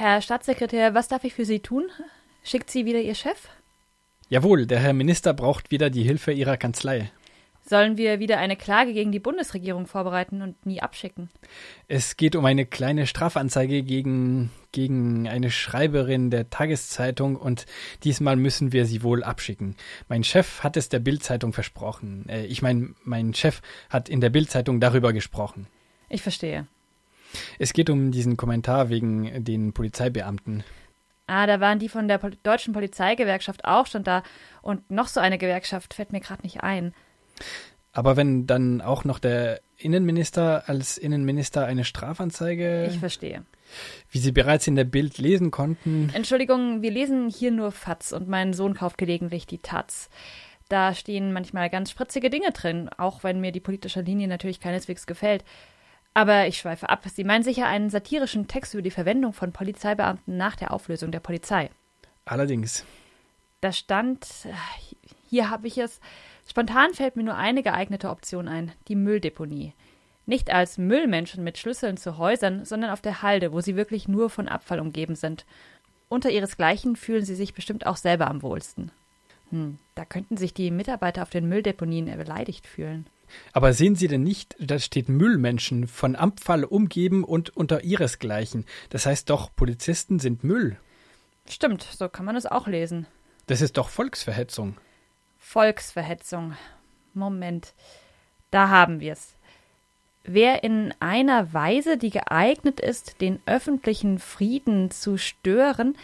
Herr Staatssekretär, was darf ich für Sie tun? Schickt Sie wieder Ihr Chef? Jawohl, der Herr Minister braucht wieder die Hilfe Ihrer Kanzlei. Sollen wir wieder eine Klage gegen die Bundesregierung vorbereiten und nie abschicken? Es geht um eine kleine Strafanzeige gegen, gegen eine Schreiberin der Tageszeitung und diesmal müssen wir sie wohl abschicken. Mein Chef hat es der Bildzeitung versprochen. Äh, ich meine, mein Chef hat in der Bildzeitung darüber gesprochen. Ich verstehe. Es geht um diesen Kommentar wegen den Polizeibeamten. Ah, da waren die von der Pol deutschen Polizeigewerkschaft auch schon da. Und noch so eine Gewerkschaft fällt mir gerade nicht ein. Aber wenn dann auch noch der Innenminister als Innenminister eine Strafanzeige. Ich verstehe. Wie Sie bereits in der Bild lesen konnten. Entschuldigung, wir lesen hier nur FATS und mein Sohn kauft gelegentlich die Taz. Da stehen manchmal ganz spritzige Dinge drin, auch wenn mir die politische Linie natürlich keineswegs gefällt. Aber ich schweife ab. Sie meinen sicher einen satirischen Text über die Verwendung von Polizeibeamten nach der Auflösung der Polizei. Allerdings. Da stand, hier habe ich es, spontan fällt mir nur eine geeignete Option ein, die Mülldeponie. Nicht als Müllmenschen mit Schlüsseln zu Häusern, sondern auf der Halde, wo sie wirklich nur von Abfall umgeben sind. Unter ihresgleichen fühlen sie sich bestimmt auch selber am wohlsten. Hm, da könnten sich die Mitarbeiter auf den Mülldeponien beleidigt fühlen. Aber sehen Sie denn nicht, da steht Müllmenschen, von Abfall umgeben und unter ihresgleichen. Das heißt doch, Polizisten sind Müll. Stimmt, so kann man es auch lesen. Das ist doch Volksverhetzung. Volksverhetzung. Moment. Da haben wir's. Wer in einer Weise, die geeignet ist, den öffentlichen Frieden zu stören,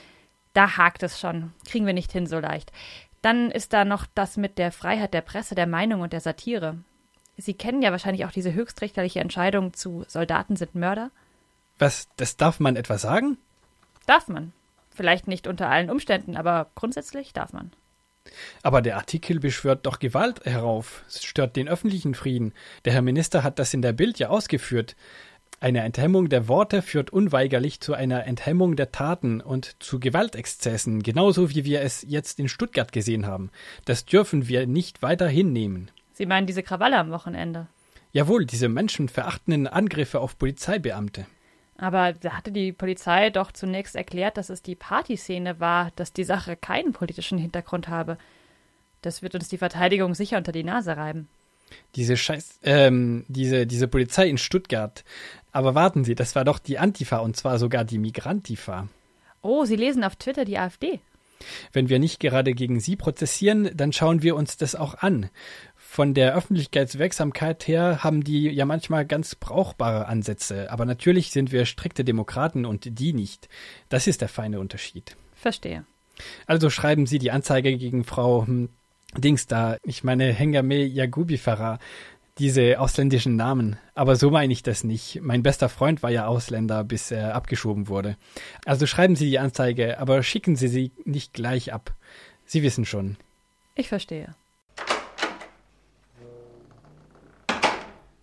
da hakt es schon. Kriegen wir nicht hin so leicht. Dann ist da noch das mit der Freiheit der Presse, der Meinung und der Satire. Sie kennen ja wahrscheinlich auch diese höchstrichterliche Entscheidung zu Soldaten sind Mörder. Was, das darf man etwa sagen? Darf man. Vielleicht nicht unter allen Umständen, aber grundsätzlich darf man. Aber der Artikel beschwört doch Gewalt herauf, es stört den öffentlichen Frieden. Der Herr Minister hat das in der Bild ja ausgeführt. Eine Enthemmung der Worte führt unweigerlich zu einer Enthemmung der Taten und zu Gewaltexzessen, genauso wie wir es jetzt in Stuttgart gesehen haben. Das dürfen wir nicht weiter hinnehmen. Sie meinen diese Krawalle am Wochenende? Jawohl, diese menschenverachtenden Angriffe auf Polizeibeamte. Aber da hatte die Polizei doch zunächst erklärt, dass es die Partyszene war, dass die Sache keinen politischen Hintergrund habe. Das wird uns die Verteidigung sicher unter die Nase reiben. Diese Scheiß, ähm, diese, diese Polizei in Stuttgart. Aber warten Sie, das war doch die Antifa und zwar sogar die Migrantifa. Oh, Sie lesen auf Twitter die AfD. Wenn wir nicht gerade gegen Sie prozessieren, dann schauen wir uns das auch an von der Öffentlichkeitswirksamkeit her haben die ja manchmal ganz brauchbare Ansätze. Aber natürlich sind wir strikte Demokraten und die nicht. Das ist der feine Unterschied. Verstehe. Also schreiben Sie die Anzeige gegen Frau hm, Dings da, ich meine Hengame Yagubi Farah, diese ausländischen Namen. Aber so meine ich das nicht. Mein bester Freund war ja Ausländer, bis er abgeschoben wurde. Also schreiben Sie die Anzeige, aber schicken Sie sie nicht gleich ab. Sie wissen schon. Ich verstehe.